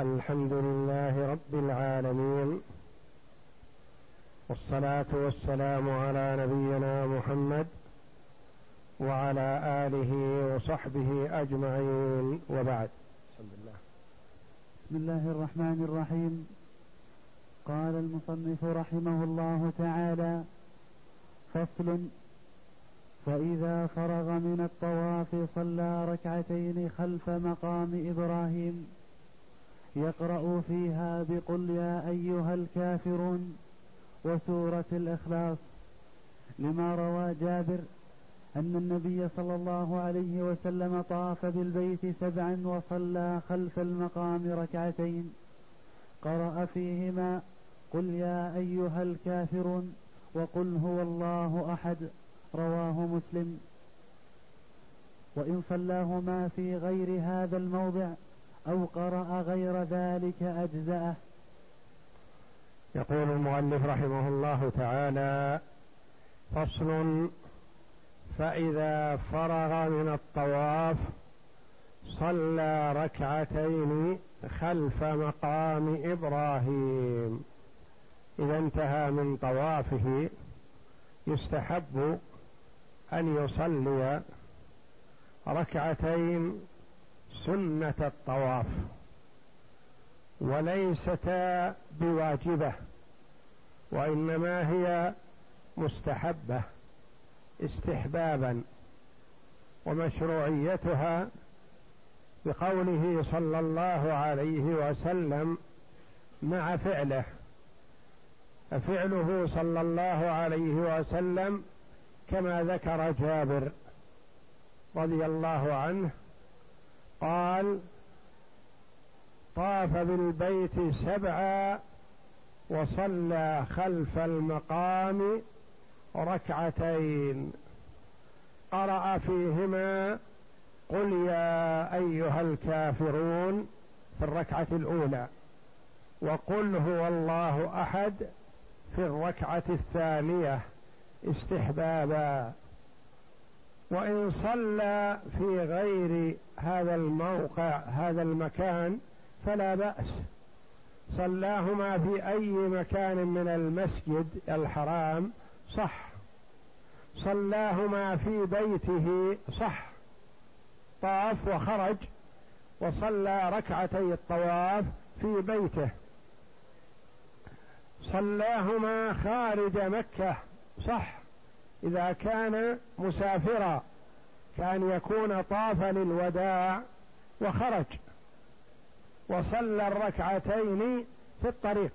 الحمد لله رب العالمين والصلاة والسلام على نبينا محمد وعلى آله وصحبه أجمعين. وبعد. بسم الله بسم الله الرحمن الرحيم. قال المصنف رحمه الله تعالى فصل فإذا فرغ من الطواف صلى ركعتين خلف مقام إبراهيم يقرأ فيها بقل يا أيها الكافرون وسورة الإخلاص لما روى جابر أن النبي صلى الله عليه وسلم طاف بالبيت سبعا وصلى خلف المقام ركعتين. قرأ فيهما قل يا أيها الكافرون وقل هو الله أحد رواه مسلم. وإن صلاهما في غير هذا الموضع أو قرأ غير ذلك أجزأه. يقول المؤلف رحمه الله تعالى فصل فإذا فرغ من الطواف صلى ركعتين خلف مقام إبراهيم. إذا انتهى من طوافه يستحب أن يصلي ركعتين سنة الطواف وليستا بواجبة وإنما هي مستحبة استحبابا ومشروعيتها بقوله صلى الله عليه وسلم مع فعله. ففعله صلى الله عليه وسلم كما ذكر جابر رضي الله عنه قال طاف بالبيت سبعا وصلى خلف المقام ركعتين. قرأ فيهما قل يا أيها الكافرون في الركعة الأولى وقل هو الله أحد في الركعة الثانية استحبابا. وإن صلى في غير هذا الموقع هذا المكان فلا بأس. صلاهما في أي مكان من المسجد الحرام صح. صلاهما في بيته صح. طاف وخرج وصلى ركعتي الطواف في بيته. صلاهما خارج مكة صح. إذا كان مسافرا كان يكون طاف للوداع وخرج وصلى الركعتين في الطريق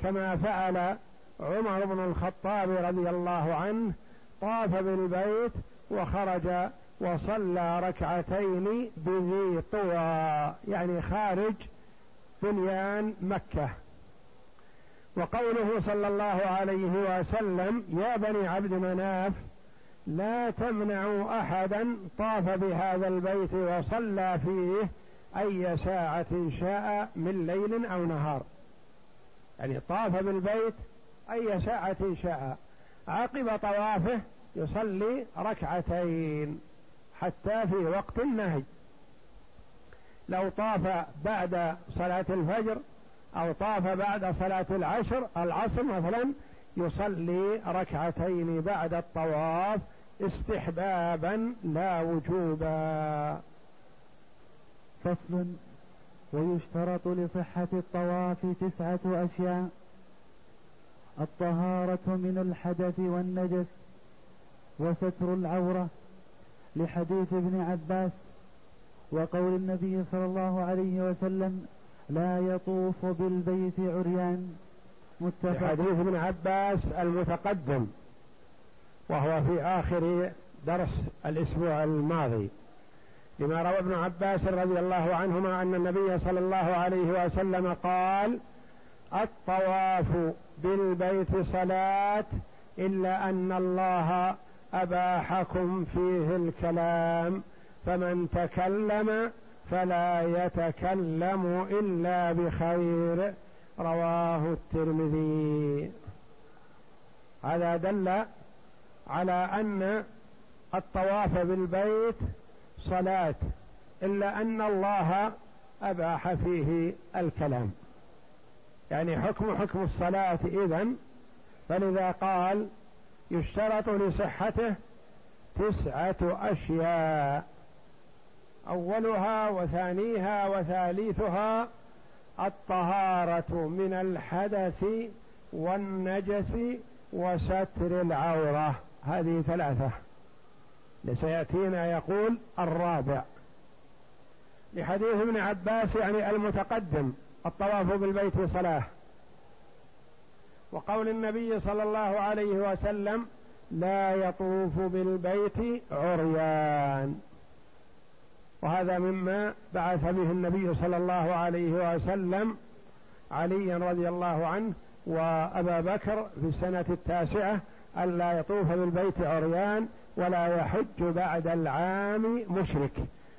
كما فعل عمر بن الخطاب رضي الله عنه طاف بالبيت وخرج وصلى ركعتين بذي طوى يعني خارج بنيان مكة. وقوله صلى الله عليه وسلم يا بني عبد مناف لا تمنعوا أحدا طاف بهذا البيت وصلى فيه أي ساعة شاء من ليل أو نهار. يعني طاف بالبيت أي ساعة شاء. عقب طوافه يصلي ركعتين حتى في وقت النهي. لو طاف بعد صلاة الفجر أو طاف بعد صلاة العشر العصر مثلا يصلي ركعتين بعد الطواف استحبابا لا وجوبا. فصل. ويشترط لصحة الطواف تسعة أشياء. الطهارة من الحدث والنجس. وستر العورة. لحديث ابن عباس. وقول النبي صلى الله عليه وسلم لا يطوف بالبيت عريان. متفق. حديث ابن عباس المتقدم وهو في آخر درس الأسبوع الماضي لما روى ابن عباس رضي الله عنهما أن النبي صلى الله عليه وسلم قال الطواف بالبيت صلاة إلا أن الله أباحكم فيه الكلام فمن تكلم فلا يتكلم إلا بخير. رواه الترمذي. هذا دل على أن الطواف بالبيت صلاة إلا أن الله أباح فيه الكلام. يعني حكم حكم الصلاة إذن فلذا قال يشترط لصحته تسعة أشياء. أولها وثانيها وثالثها الطهارة من الحدث والنجس وستر العورة. هذه ثلاثة. لسيأتينا يقول الرابع. لحديث ابن عباس يعني المتقدم الطواف بالبيت صلاة. وقول النبي صلى الله عليه وسلم لا يطوف بالبيت عريان. وهذا مما بعث به النبي صلى الله عليه وسلم عليا رضي الله عنه وأبا بكر في السنة التاسعة الا يطوف بالبيت عريان ولا يحج بعد العام مشرك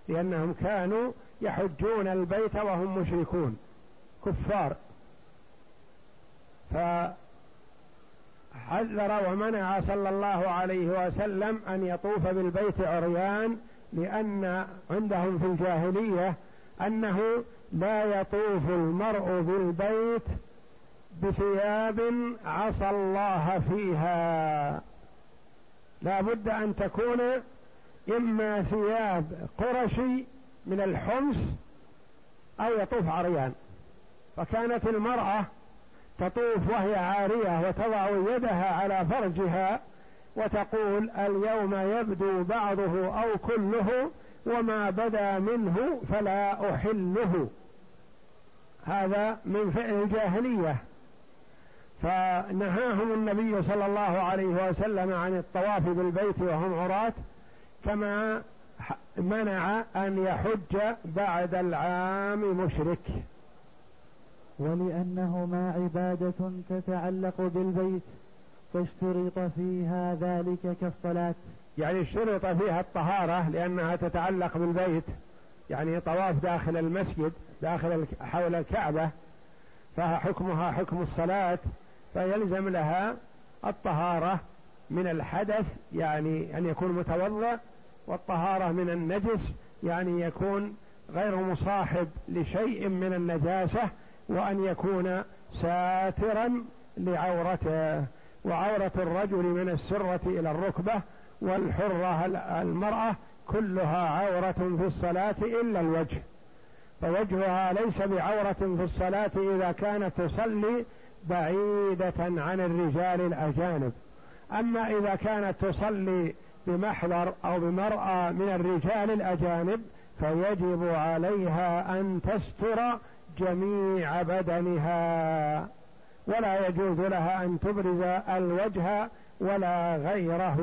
لأنهم كانوا يحجون البيت وهم مشركون كفار. فحذر ومنع صلى الله عليه وسلم أن يطوف بالبيت عريان لأن عندهم في الجاهلية أنه لا يطوف المرء بالبيت بثياب عصى الله فيها. لا بد أن تكون إما ثياب قرشي من الحمص أو يطوف عريان. فكانت المرأة تطوف وهي عارية وتضع يدها على فرجها وتقول اليوم يبدو بعضه أو كله وما بدا منه فلا أحله. هذا من فعل الجاهلية. فنهاهم النبي صلى الله عليه وسلم عن الطواف بالبيت وهم عراة كما منع أن يحج بعد العام مشرك. ولأنهما عبادة تتعلق بالبيت. فاشترط فيها ذلك كالصلاة. يعني اشترط فيها الطهارة لأنها تتعلق بالبيت. يعني طواف داخل المسجد داخل حول الكعبة فحكمها حكم الصلاة فيلزم لها الطهارة من الحدث يعني أن يكون متوضأ والطهارة من النجس يعني يكون غير مصاحب لشيء من النجاسة وأن يكون ساترا لعورته. وعورة الرجل من السرة إلى الركبة والحرة المرأة كلها عورة في الصلاة إلا الوجه. فوجهها ليس بعورة في الصلاة إذا كانت تصلي بعيدة عن الرجال الأجانب. أما إذا كانت تصلي بمحضر أو بمرأة من الرجال الأجانب فيجب عليها أن تستر جميع بدنها. ولا يجوز لها أن تبرز الوجه ولا غيره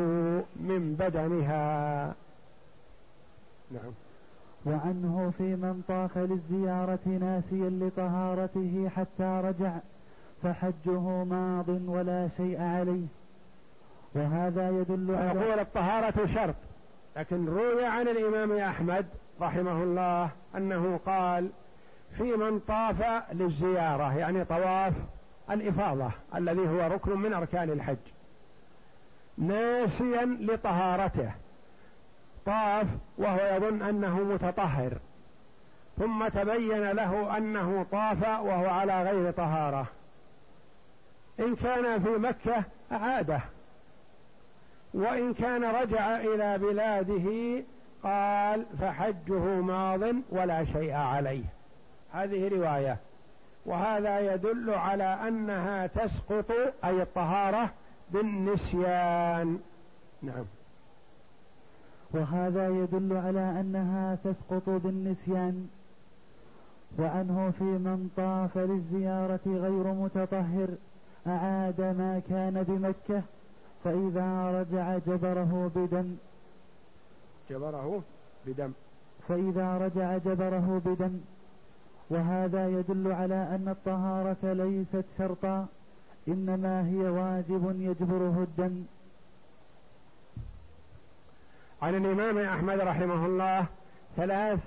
من بدنها. نعم. وعنه في من طاف للزيارة ناسيا لطهارته حتى رجع فحجه ماض ولا شيء عليه. وهذا يدل على يقول الطهارة شرط لكن روي عن الإمام أحمد رحمه الله أنه قال في من طاف للزيارة يعني طواف الإفاضة الذي هو ركن من أركان الحج. ناسيا لطهارته. طاف وهو يظن أنه متطهر. ثم تبين له أنه طاف وهو على غير طهارة. إن كان في مكة أعاده. وإن كان رجع إلى بلاده قال فحجه ماض ولا شيء عليه. هذه رواية. وهذا يدل على أنها تسقط أي الطهارة بالنسيان. نعم. وهذا يدل على أنها تسقط بالنسيان. وعنه في من طاف للزيارة غير متطهر أعاد ما كان بمكة فإذا رجع جبره بدم. جبره بدم. فإذا رجع جبره بدم. وهذا يدل على أن الطهارة ليست شرطا إنما هي واجب يجبره الدم. عن الإمام أحمد رحمه الله ثلاث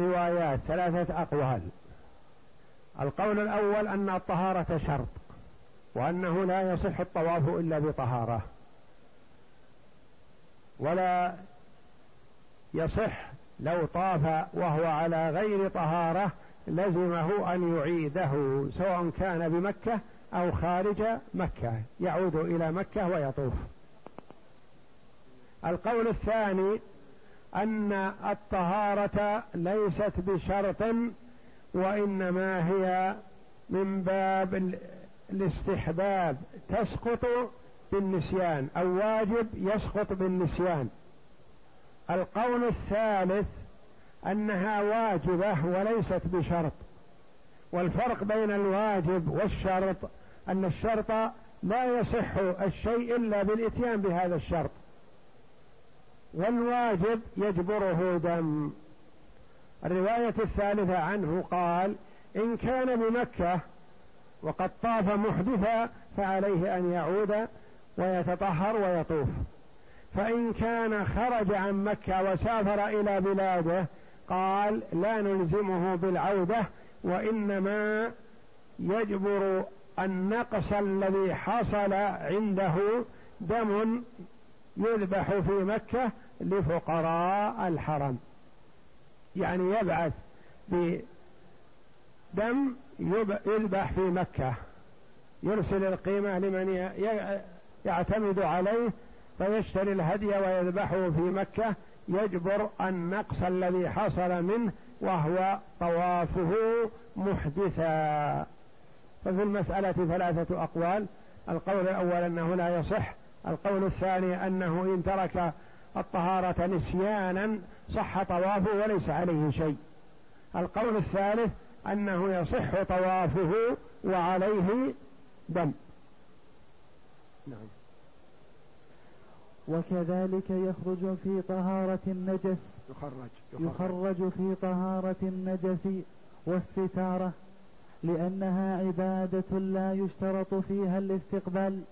روايات ثلاثة أقوال. القول الأول أن الطهارة شرط وأنه لا يصح الطواف إلا بطهارة. ولا يصح لو طاف وهو على غير طهارة لزمه أن يعيده سواء كان بمكة أو خارج مكة يعود إلى مكة ويطوف. القول الثاني أن الطهارة ليست بشرط وإنما هي من باب الاستحباب تسقط بالنسيان أو واجب يسقط بالنسيان. القول الثالث أنها واجبة وليست بشرط. والفرق بين الواجب والشرط أن الشرط لا يصح الشيء إلا بالإتيان بهذا الشرط. والواجب يجبره دم. الرواية الثالثة عنه قال إن كان بمكة وقد طاف محدثا فعليه أن يعود ويتطهر ويطوف. فإن كان خرج عن مكة وسافر إلى بلاده قال لا نلزمه بالعودة وإنما يجبر النقص الذي حصل عنده دم يذبح في مكة لفقراء الحرم. يعني يبعث بدم يذبح في مكة. يرسل القيمة لمن يعتمد عليه فيشتري الهدي ويذبحه في مكة يجبر النقص الذي حصل منه وهو طوافه محدثا. ففي المسألة ثلاثة أقوال. القول الأول أنه لا يصح. القول الثاني أنه إن ترك الطهارة نسيانا صح طوافه وليس عليه شيء. القول الثالث أنه يصح طوافه وعليه دم. نعم. وكذلك يخرج في طهارة النجس. يخرج يخرج, يخرج في طهارة النجس والستارة لأنها عبادة لا يشترط فيها الاستقبال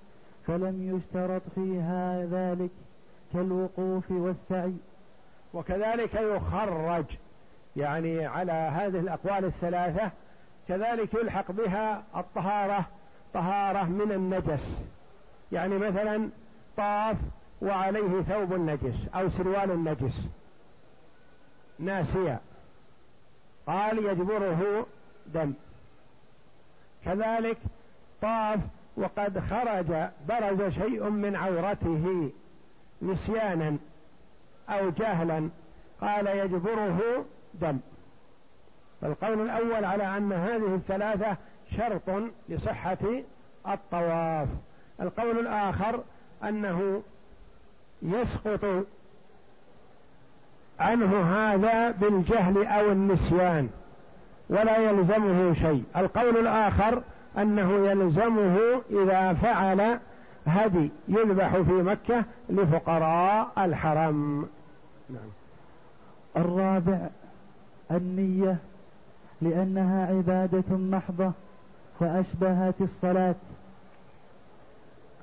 فلم يشترط فيها ذلك كالوقوف والسعي. وكذلك يخرج يعني على هذه الأقوال الثلاثة كذلك يلحق بها الطهارة طهارة من النجس. يعني مثلا طاف وعليه ثوب النجس أو سروال النجس ناسيا قال يجبره دم. كذلك طاف وقد خرج برز شيء من عورته نسيانا أو جهلا. قال يجبره دم. فالقول الأول على أن هذه الثلاثة شرط لصحة الطواف. القول الآخر أنه يسقط عنه هذا بالجهل أو النسيان ولا يلزمه شيء. القول الآخر أنه يلزمه إذا فعل هدي يذبح في مكة لفقراء الحرم. نعم. الرابع النية لأنها عبادة محضة فأشبهت الصلاة.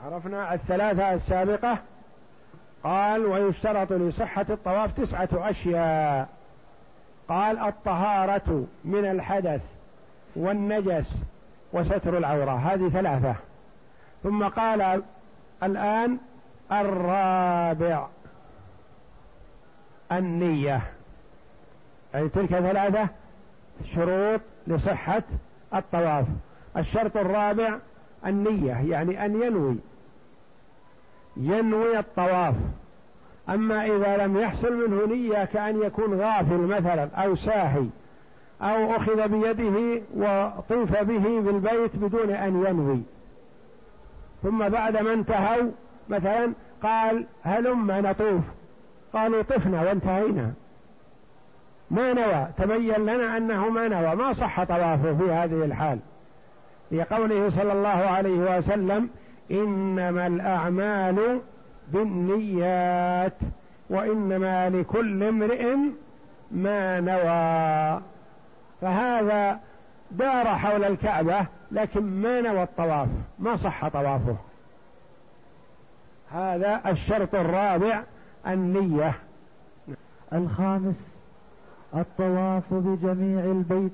عرفنا الثلاثة السابقة. قال ويشترط لصحة الطواف تسعة أشياء. قال الطهارة من الحدث والنجس وستر العورة هذه ثلاثة. ثم قال الآن الرابع النية. أي تلك ثلاثة شروط لصحة الطواف. الشرط الرابع النية يعني أن ينوي. ينوي الطواف. أما إذا لم يحصل منه نية كأن يكون غافل مثلا أو ساهي أو أخذ بيده وطوف به بالبيت بدون أن ينوي. ثم بعد ما انتهوا مثلا قال هلم نطوف. قالوا طفنا وانتهينا. ما نوى. تبين لنا أنه ما نوى. ما صح طوافه في هذه الحال. لقوله صلى الله عليه وسلم إنما الأعمال بالنيات وإنما لكل امرئ ما نوى. فهذا دار حول الكعبة لكن ما نوى الطواف ما صح طوافه. هذا الشرط الرابع النية. الخامس الطواف بجميع البيت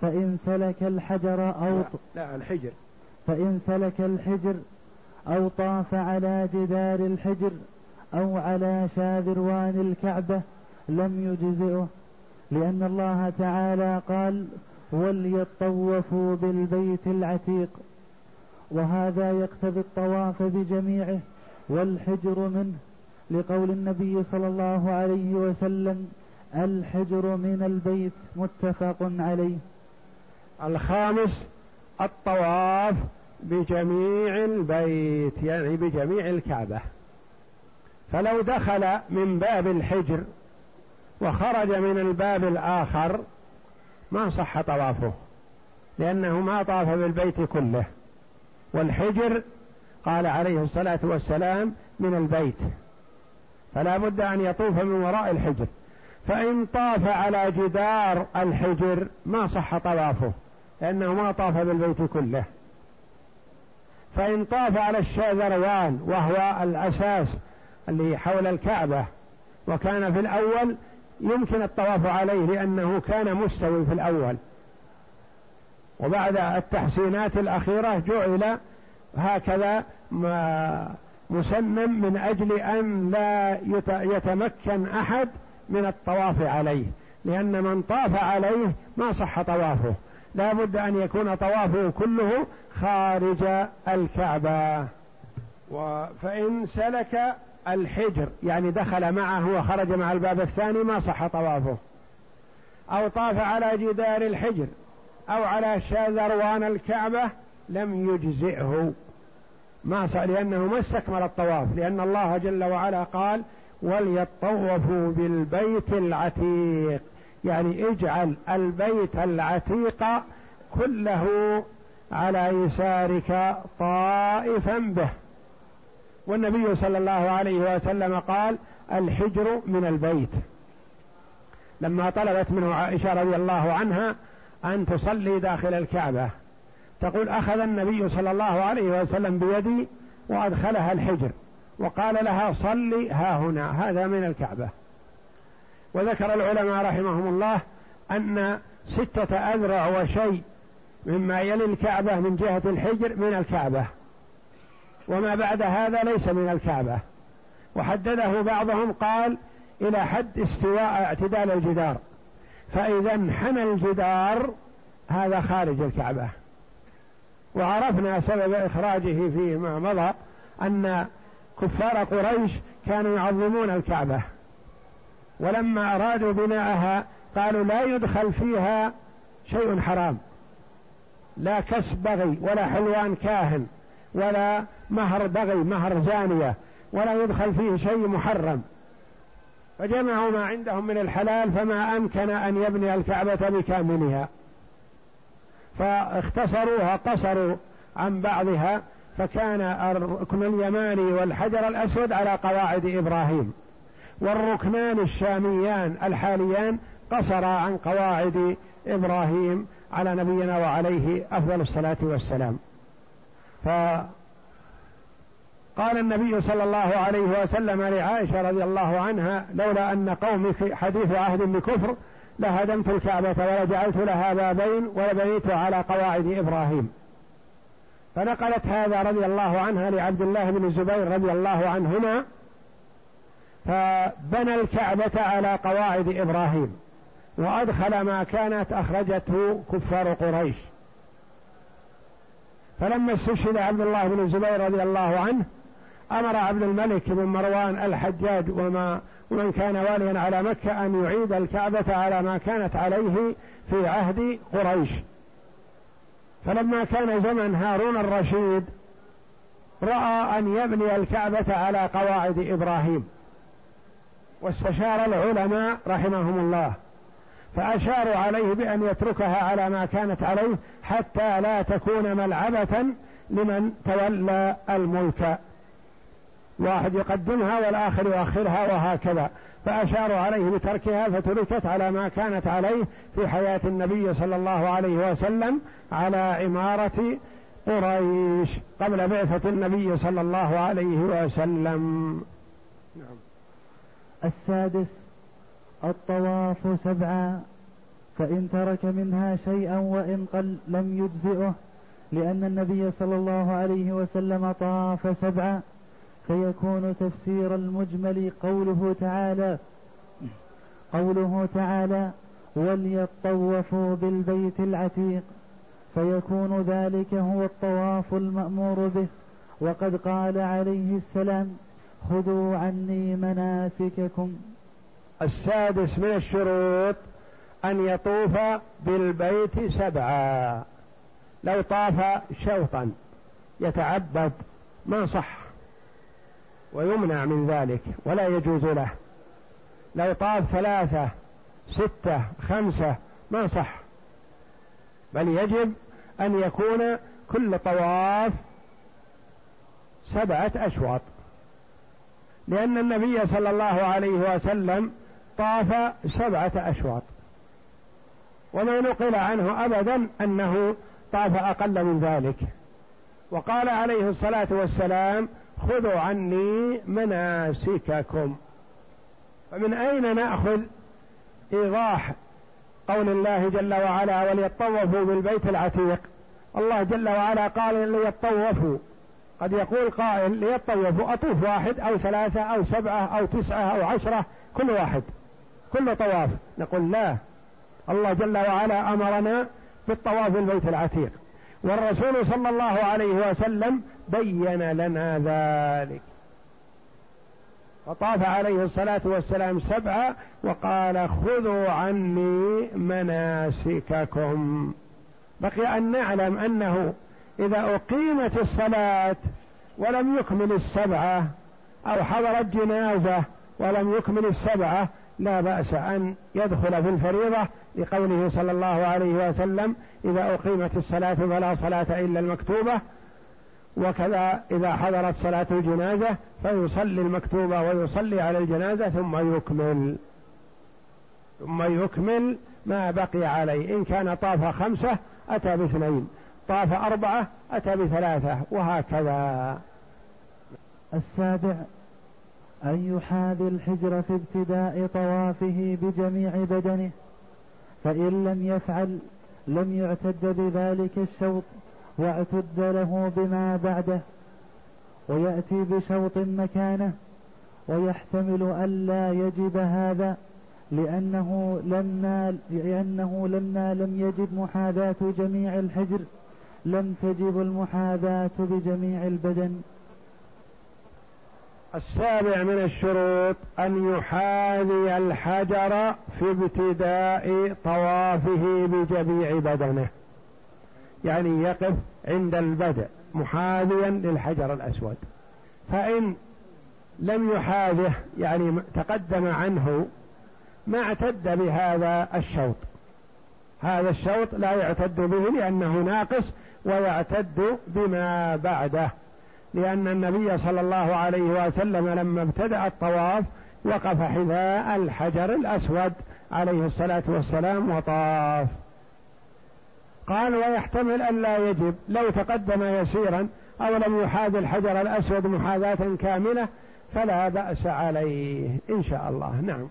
فإن سلك الحجر أو لا, لا الحجر. فإن سلك الحجر أو طاف على جدار الحجر أو على شاذروان الكعبة لم يجزئه لأن الله تعالى قال وليطوفوا بالبيت العتيق وهذا يقتضي الطواف بجميعه والحجر منه لقول النبي صلى الله عليه وسلم الحجر من البيت متفق عليه. الخامس الطواف بجميع البيت يعني بجميع الكعبة. فلو دخل من باب الحجر وخرج من الباب الآخر ما صح طوافه لأنه ما طاف بالبيت كله. والحجر قال عليه الصلاة والسلام من البيت. فلا بد أن يطوف من وراء الحجر. فإن طاف على جدار الحجر ما صح طوافه. لأنه ما طاف بالبيت كله. فإن طاف على الشاذروان وهو الأساس اللي حول الكعبة وكان في الأول يمكن الطواف عليه لأنه كان مستوي في الأول. وبعد التحسينات الأخيرة جعل هكذا مسنن من أجل أن لا يتمكن أحد من الطواف عليه. لأن من طاف عليه ما صح طوافه. لا بد أن يكون طوافه كله خارج الكعبة. فإن سلك الحجر يعني دخل معه وخرج مع الباب الثاني ما صح طوافه. أو طاف على جدار الحجر أو على شاذروان الكعبة لم يجزئه. ما صار لأنه ما استكمل الطواف لأن الله جل وعلا قال وليطوفوا بالبيت العتيق. يعني اجعل البيت العتيق كله على يسارك طائفا به. والنبي صلى الله عليه وسلم قال الحجر من البيت. لما طلبت منه عائشة رضي الله عنها أن تصلي داخل الكعبة تقول أخذ النبي صلى الله عليه وسلم بيدي وأدخلها الحجر وقال لها صلي ها هنا هذا من الكعبة. وذكر العلماء رحمهم الله أن ستة أذرع وشيء مما يلي الكعبة من جهة الحجر من الكعبة. وما بعد هذا ليس من الكعبة. وحدده بعضهم قال إلى حد استواء اعتدال الجدار. فإذا انحنى الجدار هذا خارج الكعبة. وعرفنا سبب إخراجه فيما مضى أن كفار قريش كانوا يعظمون الكعبة. ولما أرادوا بناءها قالوا لا يدخل فيها شيء حرام. لا كسب بغي ولا حلوان كاهن ولا مهر بغي مهر زانية ولا يدخل فيه شيء محرم. فجمعوا ما عندهم من الحلال فما أمكن أن يبني الكعبة بكاملها. فاختصروها قصروا عن بعضها فكان الركن اليماني والحجر الأسود على قواعد إبراهيم. والركنان الشاميان الحاليان قصرا عن قواعد إبراهيم على نبينا وعليه أفضل الصلاة والسلام. فقال النبي صلى الله عليه وسلم لعائشة رضي الله عنها لولا أن قومي حديث عهد بكفر لهدمت الكعبة ولجعلت لها بابين ولبنيت على قواعد إبراهيم. فنقلت هذا رضي الله عنها لعبد الله بن الزبير رضي الله عنهما فبنى الكعبة على قواعد إبراهيم وأدخل ما كانت أخرجته كفار قريش. فلما استشهد عبد الله بن الزبير رضي الله عنه أمر عبد الملك بن مروان الحجاج وما ومن كان واليا على مكة أن يعيد الكعبة على ما كانت عليه في عهد قريش. فلما كان زمن هارون الرشيد رأى أن يبني الكعبة على قواعد إبراهيم. واستشار العلماء رحمهم الله فأشاروا عليه بأن يتركها على ما كانت عليه حتى لا تكون ملعبة لمن تولى الملك. واحد يقدمها والآخر يؤخرها وهكذا. فأشاروا عليه بتركها فتركت على ما كانت عليه في حياة النبي صلى الله عليه وسلم على عمارة قريش قبل بعثة النبي صلى الله عليه وسلم. السادس الطواف سبعا فإن ترك منها شيئا وإن قل لم يجزئه لأن النبي صلى الله عليه وسلم طاف سبعا فيكون تفسير المجمل قوله تعالى قوله تعالى وليطوفوا بالبيت العتيق فيكون ذلك هو الطواف المأمور به وقد قال عليه السلام خذوا عني مناسككم. السادس من الشروط أن يطوف بالبيت سبعا. لو طاف شوطا يتعبد ما صح ويمنع من ذلك ولا يجوز له. لو طاف ثلاثة ستة خمسة ما صح. بل يجب أن يكون كل طواف سبعة أشواط. لأن النبي صلى الله عليه وسلم طاف سبعة أشواط. وما نقل عنه أبدا أنه طاف أقل من ذلك. وقال عليه الصلاة والسلام خذوا عني مناسككم. فمن أين نأخذ إيضاح قول الله جل وعلا وليطوفوا بالبيت العتيق الله جل وعلا قال ليطوفوا. قد يقول قائل ليطوفوا أطوف واحد أو ثلاثة أو سبعة أو تسعة أو عشرة كل واحد كل طواف. نقول لا. الله جل وعلا أمرنا بالطواف بالبيت العتيق. والرسول صلى الله عليه وسلم بين لنا ذلك. فطاف عليه الصلاة والسلام سبعة وقال خذوا عني مناسككم. بقي أن نعلم أنه إذا أقيمت الصلاة ولم يكمل السبعة أو حضرت جنازة ولم يكمل السبعة لا بأس أن يدخل في الفريضة لقوله صلى الله عليه وسلم إذا أقيمت الصلاة فلا صلاة إلا المكتوبة. وكذا إذا حضرت صلاة الجنازة فيصلي المكتوبة ويصلي على الجنازة ثم يكمل. ثم يكمل ما بقي عليه. إن كان طاف خمسة أتى باثنين. طاف أربعة أتى بثلاثة وهكذا. السابع أن يحاذي الحجر في ابتداء طوافه بجميع بدنه فإن لم يفعل لم يعتد بذلك الشوط واعتد له بما بعده. ويأتي بشوط مكانه ويحتمل ألا يجب هذا لأنه لما لأنه لما لم يجب محاذاة جميع الحجر. لم تجب المحاذاة بجميع البدن. السابع من الشروط أن يحاذي الحجر في ابتداء طوافه بجميع بدنه. يعني يقف عند البدء محاذيا للحجر الأسود. فإن لم يحاذه يعني تقدم عنه ما اعتد بهذا الشوط. هذا الشوط لا يعتد به لأنه ناقص ويعتد بما بعده لأن النبي صلى الله عليه وسلم لما ابتدأ الطواف وقف حذاء الحجر الأسود عليه الصلاة والسلام وطاف. قال ويحتمل أن لا يجب لو تقدم يسيرا أو لم يحاذ الحجر الأسود محاذاة كاملة فلا بأس عليه إن شاء الله. نعم.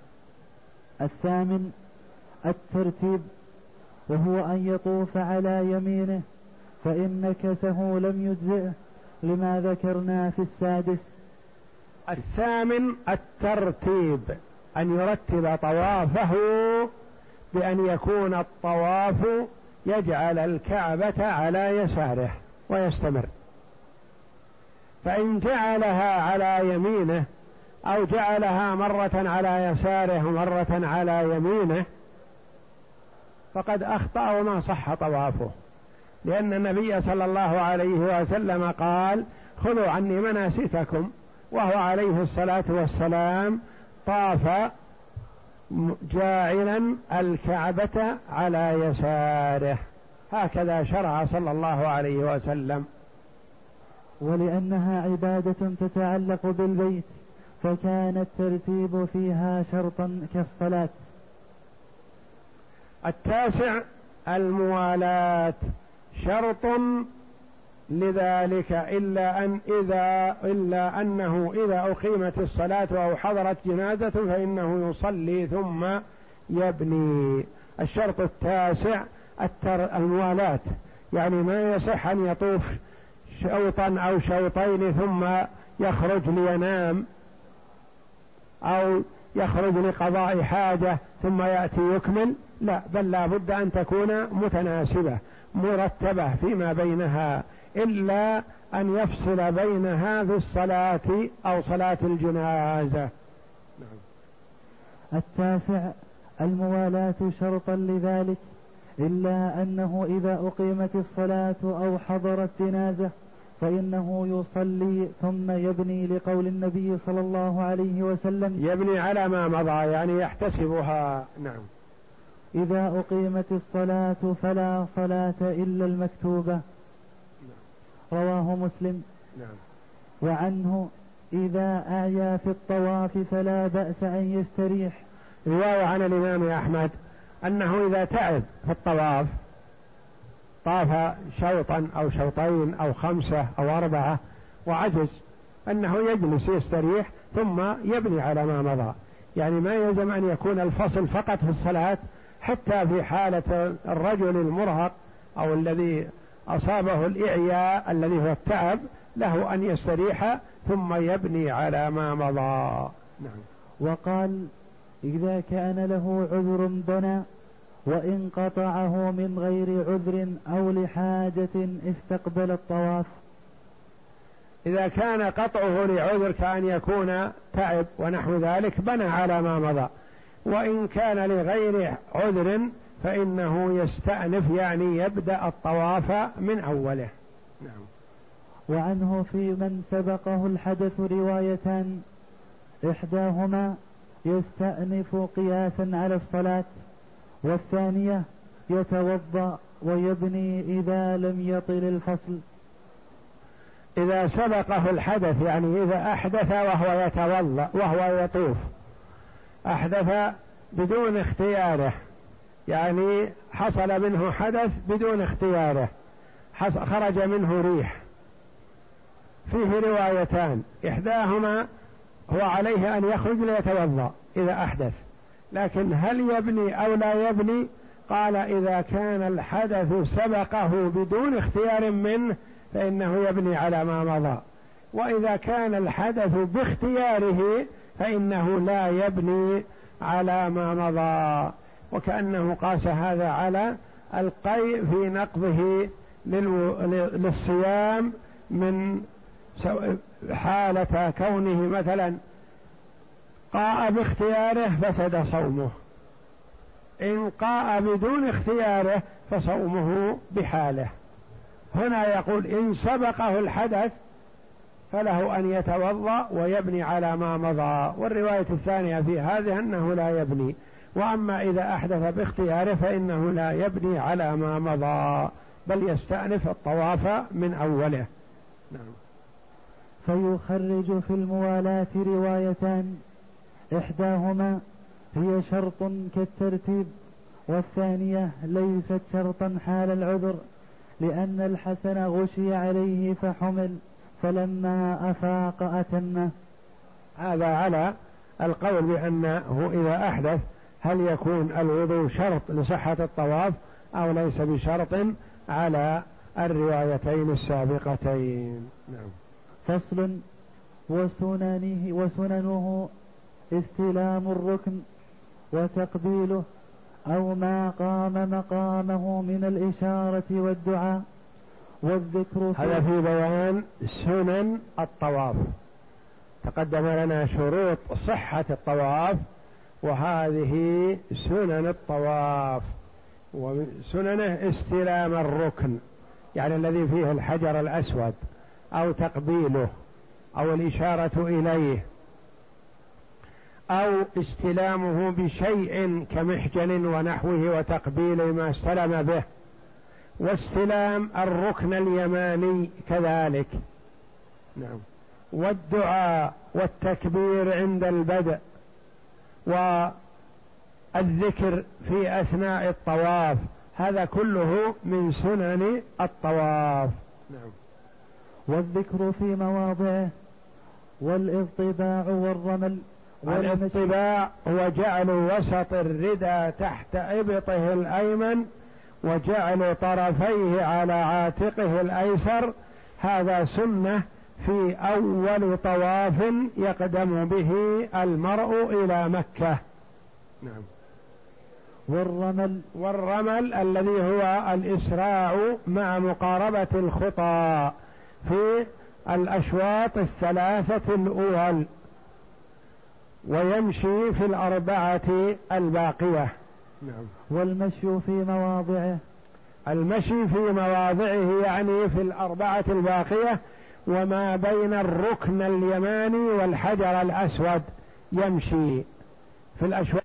الثامن الترتيب وهو أن يطوف على يمينه فإن نكسه لم يجزئه. لما ذكرنا في السادس. الثامن الترتيب. أن يرتب طوافه بأن يكون الطواف يجعل الكعبة على يساره ويستمر. فإن جعلها على يمينه أو جعلها مرة على يساره ومرة على يمينه فقد أخطأ وما صح طوافه. لأن النبي صلى الله عليه وسلم قال خذوا عني مناسككم. وهو عليه الصلاة والسلام طاف جاعلا الكعبة على يساره. هكذا شرع صلى الله عليه وسلم. ولأنها عبادة تتعلق بالبيت فكان الترتيب فيها شرطا كالصلاة. التاسع الموالاة. شرط لذلك إلا أن إذا إلا أنه إذا أقيمت الصلاة أو حضرت جنازة فإنه يصلي ثم يبني. الشرط التاسع التر الموالاة. يعني ما يصح أن يطوف شوطا أو شوطين ثم يخرج لينام أو يخرج لقضاء حاجة ثم يأتي يكمل. لا بل لا بد أن تكون متناسبة. مرتبة فيما بينها إلا أن يفصل بينها في الصلاة أو صلاة الجنازة. نعم. التاسع الموالاة شرطا لذلك إلا أنه إذا أقيمت الصلاة أو حضرت جنازة فإنه يصلي ثم يبني لقول النبي صلى الله عليه وسلم. يبني على ما مضى يعني يحتسبها. نعم. إذا أقيمت الصلاة فلا صلاة إلا المكتوبة. رواه مسلم. نعم. وعنه إذا أعيا في الطواف فلا بأس أن يستريح. رواية عن الإمام أحمد أنه إذا تعب في الطواف طاف شوطا أو شوطين أو خمسة أو أربعة وعجز أنه يجلس يستريح ثم يبني على ما مضى. يعني ما يلزم أن يكون الفصل فقط في الصلاة حتى في حالة الرجل المرهق أو الذي أصابه الإعياء الذي هو التعب له أن يستريح ثم يبني على ما مضى. نعم. وقال إذا كان له عذر بنى وإن قطعه من غير عذر أو لحاجة استقبل الطواف. إذا كان قطعه لعذر كأن يكون تعب ونحو ذلك بنى على ما مضى. وإن كان لغير عذر فإنه يستأنف يعني يبدأ الطواف من أوله. نعم. وعنه في من سبقه الحدث روايتان إحداهما يستأنف قياسا على الصلاة والثانية يتوضأ ويبني إذا لم يطل الفصل. إذا سبقه الحدث يعني إذا أحدث وهو يتوضأ وهو يطوف. أحدث بدون اختياره. يعني حصل منه حدث بدون اختياره. خرج منه ريح. فيه روايتان. إحداهما هو عليه أن يخرج ليتوضأ إذا أحدث. لكن هل يبني أو لا يبني؟ قال إذا كان الحدث سبقه بدون اختيار منه فإنه يبني على ما مضى. وإذا كان الحدث باختياره فإنه لا يبني على ما مضى وكأنه قاس هذا على القيء في نقضه للصيام من حالة كونه مثلا قاء باختياره فسد صومه. إن قاء بدون اختياره فصومه بحاله. هنا يقول إن سبقه الحدث فله أن يتوضأ ويبني على ما مضى. والرواية الثانية في هذه أنه لا يبني. وأما إذا أحدث باختياره فإنه لا يبني على ما مضى بل يستأنف الطواف من أوله. نعم. فيخرج في الموالاة روايتان. إحداهما هي شرط كالترتيب والثانية ليست شرطا حال العذر لأن الحسن غشي عليه فحمل. فلما أفاق أتمه هذا على القول بأنه إذا أحدث هل يكون الوضوء شرط لصحة الطواف أو ليس بشرط على الروايتين السابقتين؟ نعم. فصل وسننه وسننه استلام الركن وتقبيله أو ما قام مقامه من الإشارة والدعاء. والذكر هذا في بيان سنن الطواف. تقدم لنا شروط صحة الطواف وهذه سنن الطواف وسننه استلام الركن يعني الذي فيه الحجر الأسود أو تقبيله أو الإشارة إليه أو استلامه بشيء كمحجن ونحوه وتقبيل ما استلم به. واستلام الركن اليماني كذلك. نعم. والدعاء والتكبير عند البدء والذكر في أثناء الطواف هذا كله من سنن الطواف. نعم. والذكر في مواضعه والإضطباع والرمل والاطباع هو جعل وسط الردى تحت إبطه الأيمن وجعل طرفيه على عاتقه الأيسر هذا سنة في أول طواف يقدم به المرء إلى مكة. نعم. والرمل. والرمل الذي هو الإسراع مع مقاربة الخطى في الأشواط الثلاثة الأول ويمشي في الأربعة الباقية. نعم. والمشي في مواضعه. المشي في مواضعه يعني في الأربعة الباقية وما بين الركن اليماني والحجر الأسود. يمشي في الأشواط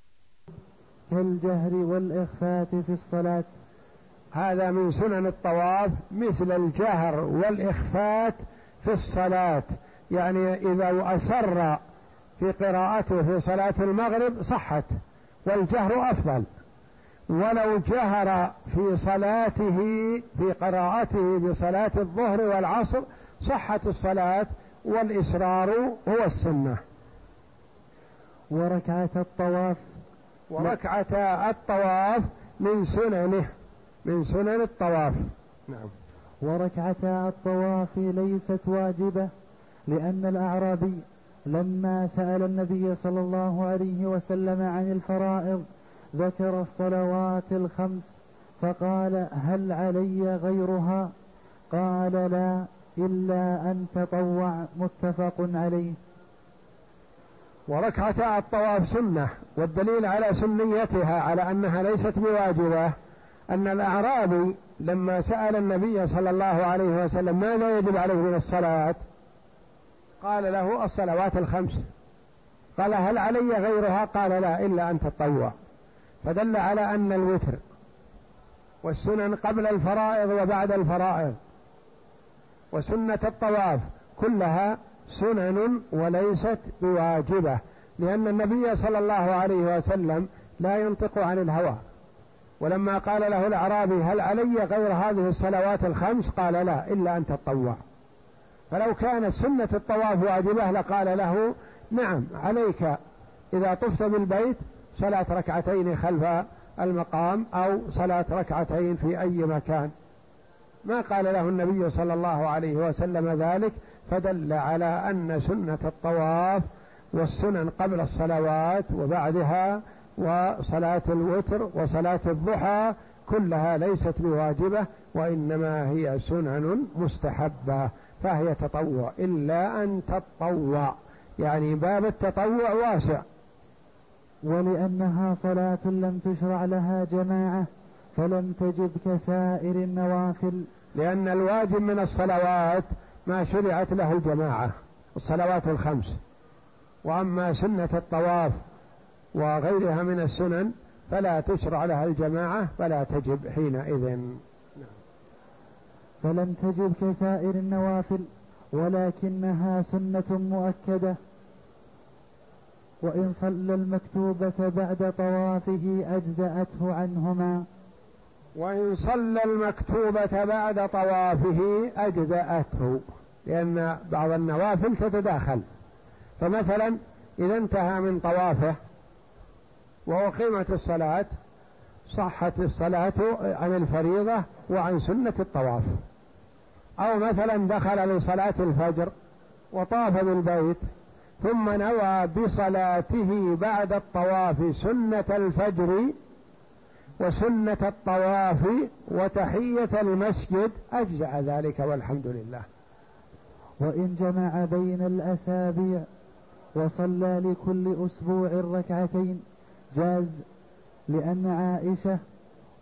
كالجهر والإخفات في الصلاة. هذا من سنن الطواف مثل الجهر والإخفات في الصلاة. يعني إذا أسر في قراءته في صلاة المغرب صحت والجهر أفضل. ولو جهر في صلاته في قراءته بصلاة الظهر والعصر صحت الصلاة والإسرار هو السنة. وركعة الطواف. وركعة الطواف من سننه من سنن الطواف. نعم. وركعتا الطواف ليست واجبة لأن الأعرابي لما سأل النبي صلى الله عليه وسلم عن الفرائض ذكر الصلوات الخمس فقال هل علي غيرها؟ قال لا إلا أن تطوع متفق عليه. وركعتا الطواف سنة والدليل على سنيتها على أنها ليست بواجبة أن الأعرابي لما سأل النبي صلى الله عليه وسلم ماذا يجب عليه من الصلاة؟ قال له الصلوات الخمس. قال هل علي غيرها؟ قال لا إلا أن تطوع. فدل على أن الوتر والسنن قبل الفرائض وبعد الفرائض وسنة الطواف كلها سنن وليست بواجبة لأن النبي صلى الله عليه وسلم لا ينطق عن الهوى. ولما قال له الأعرابي هل علي غير هذه الصلوات الخمس؟ قال لا إلا أن تطوع. فلو كانت سنة الطواف واجبة لقال له نعم عليك إذا طفت بالبيت صلاة ركعتين خلف المقام أو صلاة ركعتين في أي مكان. ما قال له النبي صلى الله عليه وسلم ذلك فدل على أن سنة الطواف والسنن قبل الصلوات وبعدها وصلاة الوتر وصلاة الضحى كلها ليست بواجبة وإنما هي سنن مستحبة فهي تطوع إلا أن تطوع. يعني باب التطوع واسع. ولأنها صلاة لم تشرع لها جماعة فلم تجب كسائر النوافل. لأن الواجب من الصلوات ما شرعت له الجماعة الصلوات الخمس. وأما سنة الطواف وغيرها من السنن فلا تشرع لها الجماعة فلا تجب حينئذ. فلم تجب كسائر النوافل ولكنها سنة مؤكدة. وإن صلى المكتوبة بعد طوافه أجزأته عنهما. وإن صلى المكتوبة بعد طوافه أجزأته لأن بعض النوافل تتداخل. فمثلا إذا انتهى من طوافه وأقيمت الصلاة صحت الصلاة عن الفريضة وعن سنة الطواف. أو مثلا دخل لصلاة الفجر وطاف بالبيت ثم نوى بصلاته بعد الطواف سنة الفجر وسنة الطواف وتحية المسجد. أجزع ذلك والحمد لله. وإن جمع بين الأسابيع وصلى لكل أسبوع ركعتين جاز لأن عائشة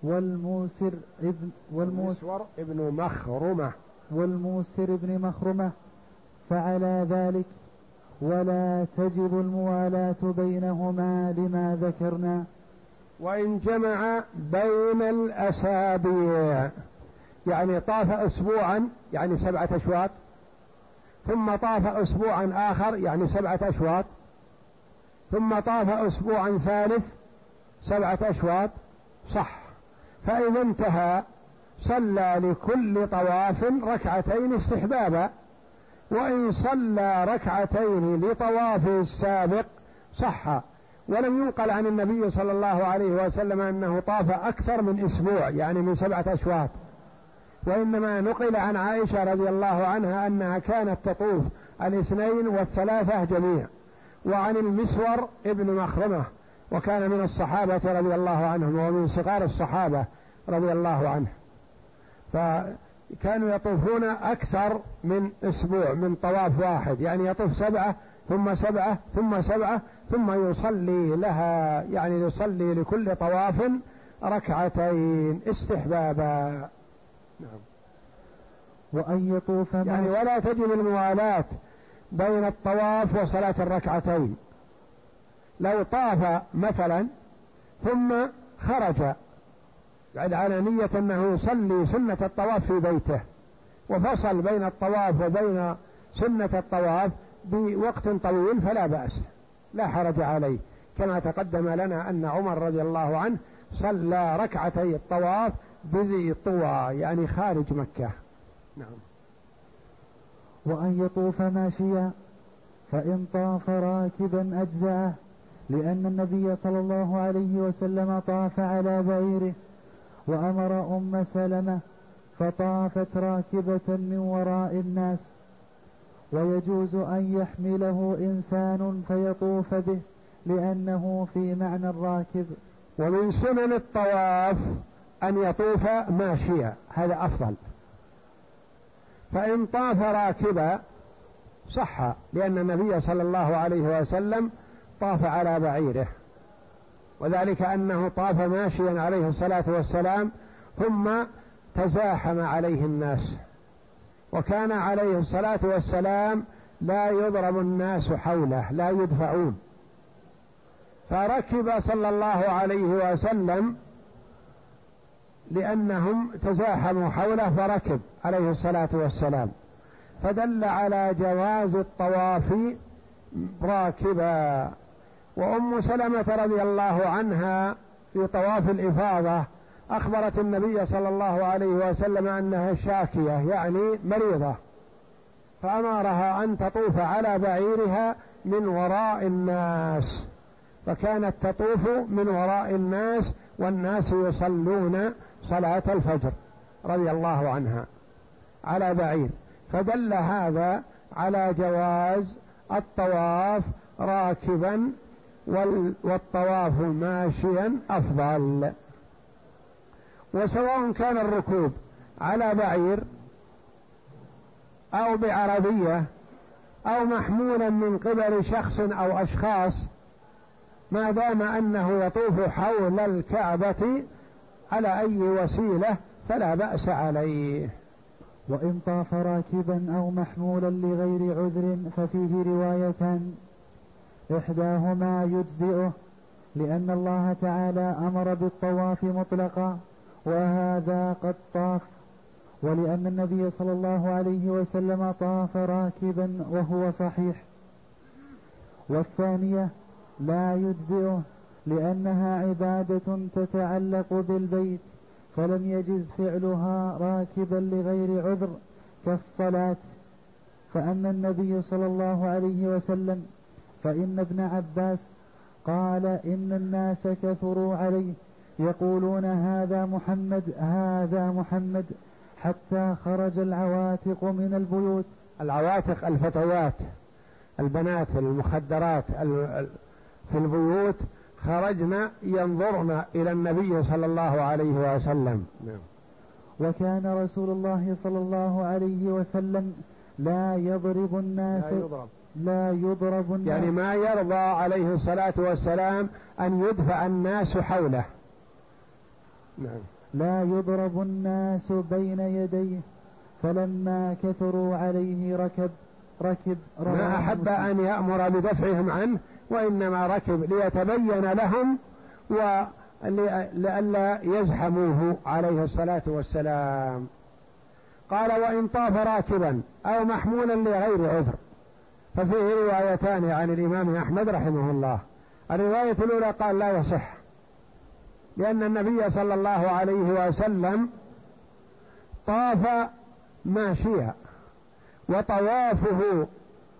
والموسر ابن والموسر ابن مخرمة. والموسر ابن مخرمة فعلى ذلك ولا تجب الموالاة بينهما لما ذكرنا. وإن جمع بين الأسابيع يعني طاف أسبوعا يعني سبعة أشواط ثم طاف أسبوعا آخر يعني سبعة أشواط ثم طاف أسبوعا ثالث سبعة أشواط صح. فإذا انتهى صلى لكل طواف ركعتين استحبابا. وإن صلى ركعتين لطوافه السابق صح. ولم ينقل عن النبي صلى الله عليه وسلم أنه طاف أكثر من أسبوع يعني من سبعة أشواط. وإنما نقل عن عائشة رضي الله عنها أنها كانت تطوف الاثنين والثلاثة جميع. وعن المسور ابن مخرمة وكان من الصحابة رضي الله عنهم ومن صغار الصحابة رضي الله عنه. فكانوا يطوفون أكثر من أسبوع من طواف واحد. يعني يطوف سبعة ثم سبعة ثم سبعة ثم يصلي لها. يعني يصلي لكل طواف ركعتين استحبابا. نعم. وأن يطوف يعني ولا تجب الموالاة بين الطواف وصلاة الركعتين. لو طاف مثلا ثم خرج على نية أنه يصلي سنة الطواف في بيته وفصل بين الطواف وبين سنة الطواف بوقت طويل فلا بأس لا حرج عليه. كما تقدم لنا أن عمر رضي الله عنه صلى ركعتي الطواف بذي طوى يعني خارج مكة. نعم. وأن يطوف ماشيا فإن طاف راكبا أجزأه لأن النبي صلى الله عليه وسلم طاف على بعيره. وأمر أم سلمة فطافت راكبة من وراء الناس ويجوز أن يحمله إنسان فيطوف به لأنه في معنى الراكب. ومن سنن الطواف أن يطوف ماشيا هذا أفضل. فإن طاف راكبا صح لأن النبي صلى الله عليه وسلم طاف على بعيره. وذلك أنه طاف ماشيا عليه الصلاة والسلام ثم تزاحم عليه الناس. وكان عليه الصلاة والسلام لا يضرب الناس حوله لا يدفعون. فركب صلى الله عليه وسلم لأنهم تزاحموا حوله فركب عليه الصلاة والسلام. فدل على جواز الطواف راكبا. وأم سلمة رضي الله عنها في طواف الإفاضة أخبرت النبي صلى الله عليه وسلم أنها شاكية يعني مريضة. فأمرها أن تطوف على بعيرها من وراء الناس. فكانت تطوف من وراء الناس والناس يصلون صلاة الفجر رضي الله عنها على بعير. فدل هذا على جواز الطواف راكبا والطواف ماشيا أفضل. وسواء كان الركوب على بعير أو بعربية أو محمولا من قبل شخص أو أشخاص ما دام أنه يطوف حول الكعبة على أي وسيلة فلا بأس عليه. وإن طاف راكبا أو محمولا لغير عذر ففيه روايتان. إحداهما يجزئه لأن الله تعالى أمر بالطواف مطلقا وهذا قد طاف ولأن النبي صلى الله عليه وسلم طاف راكبا وهو صحيح. والثانية لا يجزئه لأنها عبادة تتعلق بالبيت فلم يجز فعلها راكبا لغير عذر كالصلاة. فأما النبي صلى الله عليه وسلم فإن ابن عباس قال إن الناس كثروا عليه يقولون هذا محمد هذا محمد حتى خرج العواتق من البيوت. العواتق الفتيات البنات المخدرات في البيوت خرجنا ينظرن إلى النبي صلى الله عليه وسلم. نعم. وكان رسول الله صلى الله عليه وسلم لا يضرب الناس لا يضرب. لا يضرب الناس. يعني ما يرضى عليه الصلاة والسلام أن يدفع الناس حوله. نعم. لا يضرب الناس بين يديه فلما كثروا عليه ركب ركب ما أحب أن يأمر بدفعهم عنه وإنما ركب ليتبين لهم ولئلا يزحموه عليه الصلاة والسلام. قال وإن طاف راكبا أو محمولا لغير عذر. ففيه روايتان عن الإمام أحمد رحمه الله. الرواية الأولى قال لا يصح لأن النبي صلى الله عليه وسلم طاف ماشيا وطوافه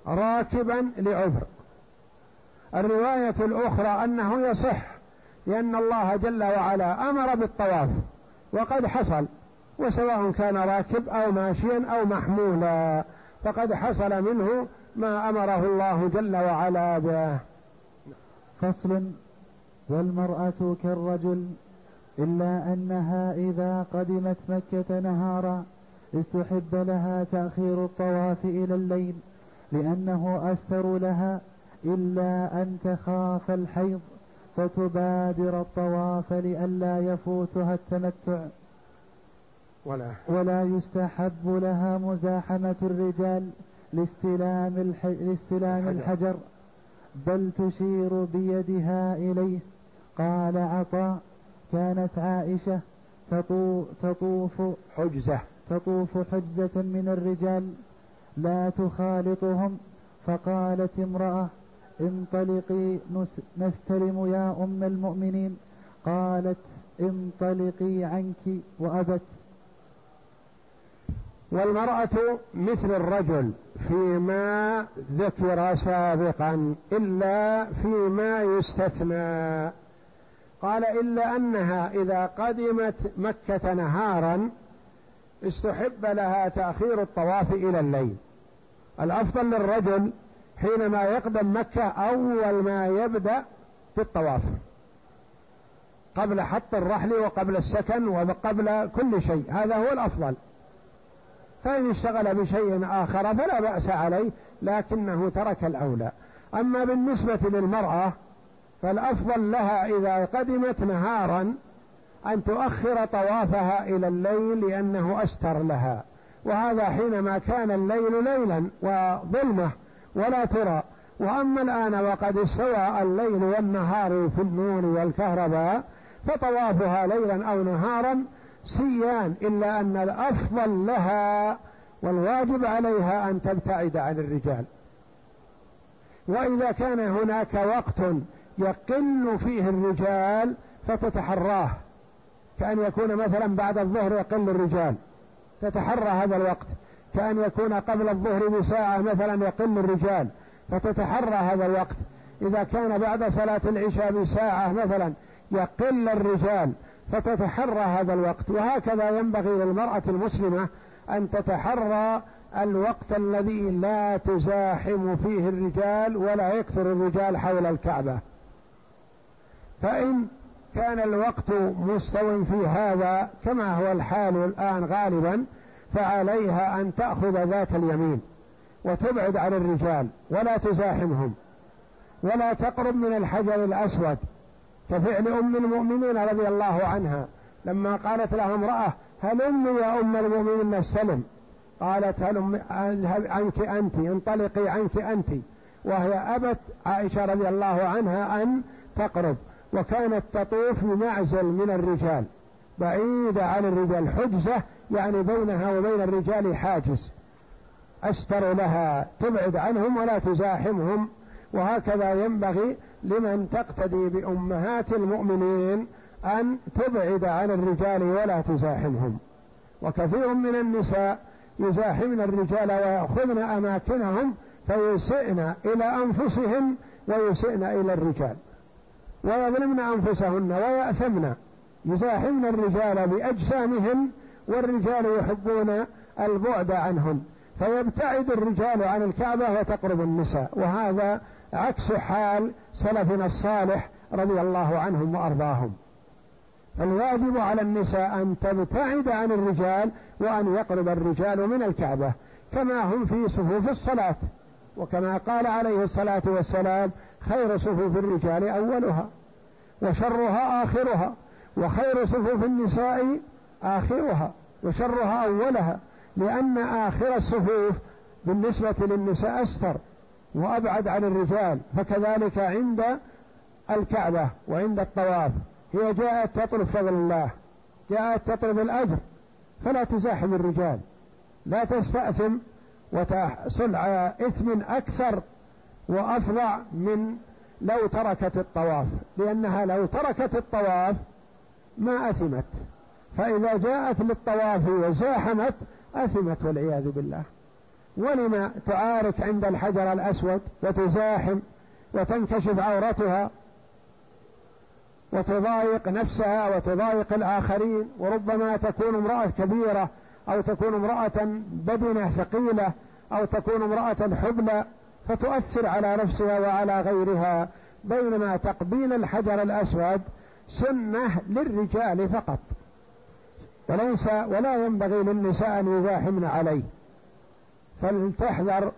راكبا لعذر. الرواية الأخرى أنه يصح لأن الله جل وعلا أمر بالطواف وقد حصل وسواء كان راكب أو ماشيا أو محمولا فقد حصل منه ما أمره الله جل وعلا به. فصل. والمرأة كالرجل إلا أنها إذا قدمت مكة نهارا استحب لها تأخير الطواف إلى الليل لأنه أستر لها إلا أن تخاف الحيض فتبادر الطواف لئلا يفوتها التمتع. ولا. ولا يستحب لها مزاحمة الرجال لاستلام, الح... لاستلام الحجر. بل تشير بيدها إليه. قال عطاء كانت عائشة تطوف حجزة. تطوف حجزة من الرجال لا تخالطهم. فقالت امرأة انطلقي نستلم يا أم المؤمنين. قالت انطلقي عنك وأبت والمرأة مثل الرجل فيما ذكر سابقا إلا فيما يستثنى. قال إلا أنها إذا قدمت مكة نهارا استحب لها تأخير الطواف إلى الليل. الأفضل للرجل حينما يقدم مكة أول ما يبدأ بالطواف قبل حط الرحل وقبل السكن وقبل كل شيء. هذا هو الأفضل. فإن اشتغل بشيء آخر فلا بأس عليه لكنه ترك الأولى. أما بالنسبة للمرأة فالأفضل لها إذا قدمت نهارا أن تؤخر طوافها إلى الليل لأنه أستر لها. وهذا حينما كان الليل ليلا وظلمة ولا ترى. وأما الآن وقد استوى الليل والنهار في النور والكهرباء فطوافها ليلا أو نهارا سيان إلا أن الأفضل لها والواجب عليها أن تبتعد عن الرجال. وإذا كان هناك وقت يقل فيه الرجال فتتحراه. كأن يكون مثلا بعد الظهر يقل الرجال. تتحرى هذا الوقت. كأن يكون قبل الظهر بساعة مثلا يقل الرجال. فتتحرى هذا الوقت. إذا كان بعد صلاة العشاء بساعة مثلا يقل الرجال. فتتحرى هذا الوقت. وهكذا ينبغي للمرأة المسلمة أن تتحرى الوقت الذي لا تزاحم فيه الرجال ولا يكثر الرجال حول الكعبة. فإن كان الوقت مستو في هذا كما هو الحال الآن غالبا فعليها أن تأخذ ذات اليمين وتبعد عن الرجال ولا تزاحمهم ولا تقرب من الحجر الأسود كفعل أم المؤمنين رضي الله عنها. لما قالت لها امرأة هلم يا أم المؤمنين نستلم قالت هلم اذهب عنك أنت؟ انطلقي عنك أنت. وهي أبت عائشة رضي الله عنها أن تقرب وكانت تطوف بمعزل من الرجال بعيدة عن الرجال. حجزة يعني بينها وبين الرجال حاجز. أستر لها تبعد عنهم ولا تزاحمهم. وهكذا ينبغي لمن تقتدي بأمهات المؤمنين أن تبعد عن الرجال ولا تزاحمهم. وكثير من النساء يزاحمن الرجال ويأخذن أماكنهم فيسئن إلى أنفسهن ويسئن إلى الرجال. ويظلمن أنفسهن ويأثمن. يزاحمن الرجال بأجسامهن والرجال يحبون البعد عنهن فيبتعد الرجال عن الكعبة وتقرب النساء. وهذا عكس حال سلفنا الصالح رضي الله عنهم وأرضاهم. الواجب على النساء أن تبتعد عن الرجال وأن يقرب الرجال من الكعبة كما هم في صفوف الصلاة. وكما قال عليه الصلاة والسلام خير صفوف الرجال أولها وشرها آخرها وخير صفوف النساء آخرها وشرها أولها لأن آخر الصفوف بالنسبة للنساء أستر. وأبعد عن الرجال فكذلك عند الكعبة وعند الطواف. هي جاءت تطلب فضل الله جاءت تطلب الأجر فلا تزاحم الرجال. لا تستأثم وتحصل على إثم أكثر وأفظع من لو تركت الطواف لأنها لو تركت الطواف ما أثمت. فإذا جاءت للطواف وزاحمت أثمت والعياذ بالله. ولم تعارك عند الحجر الأسود وتزاحم وتنكشف عورتها وتضايق نفسها وتضايق الآخرين وربما تكون امرأة كبيرة أو تكون امرأة بدنة ثقيلة أو تكون امرأة حبلى فتؤثر على نفسها وعلى غيرها بينما تقبيل الحجر الأسود سنة للرجال فقط. وليس ولا ينبغي للنساء أن يزاحمن عليه. فلتحذر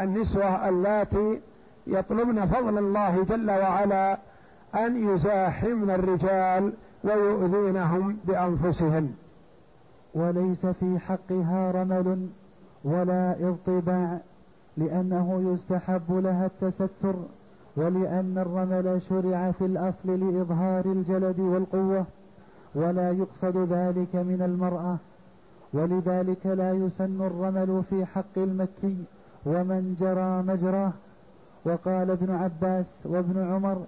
النسوة اللاتي يطلبن فضل الله جل وعلا أن يزاحمن الرجال ويؤذينهم بأنفسهن. وليس في حقها رمل ولا اضطباع لأنه يستحب لها التستر ولأن الرمل شرع في الأصل لإظهار الجلد والقوة ولا يقصد ذلك من المرأة. ولذلك لا يسن الرمل في حق المكي ومن جرى مجراه. وقال ابن عباس وابن عمر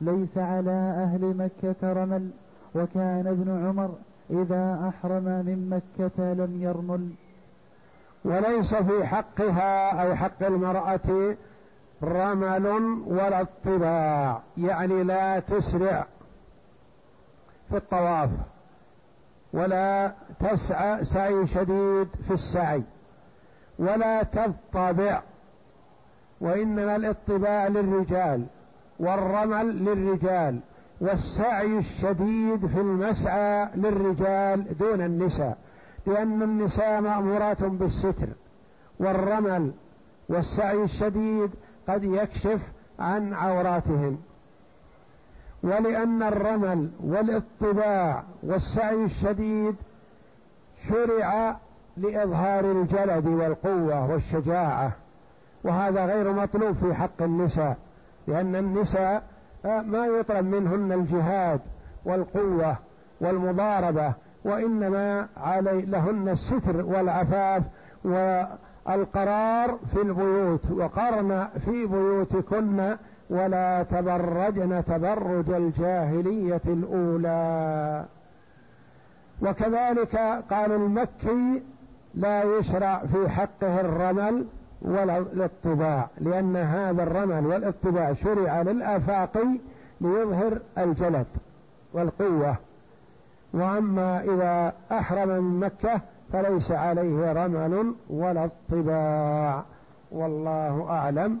ليس على أهل مكة رمل وكان ابن عمر إذا أحرم من مكة لم يرمل. وليس في حقها أو حق المرأة رمل ولا اطباع يعني لا تسرع في الطواف. ولا تسعى سعي شديد في السعي ولا تضطبع وإنما الاطباع للرجال والرمل للرجال والسعي الشديد في المسعى للرجال دون النساء لأن النساء مأمورات بالستر والرمل والسعي الشديد قد يكشف عن عوراتهن. ولأن الرمل والاطباع والسعي الشديد شرع لإظهار الجلد والقوة والشجاعة وهذا غير مطلوب في حق النساء لأن النساء ما يطلب منهن الجهاد والقوة والمضاربة وإنما علي لهن الستر والعفاف والقرار في البيوت وقرن في بيوتكن ولا تبرجن تبرج الجاهلية الأولى. وكذلك قال المكي لا يشرع في حقه الرمل ولا الاطباع لأن هذا الرمل والاطباع شرع للآفاقي ليظهر الجلد والقوة. وأما إذا أحرم من مكة فليس عليه رمل ولا اطباع. والله أعلم.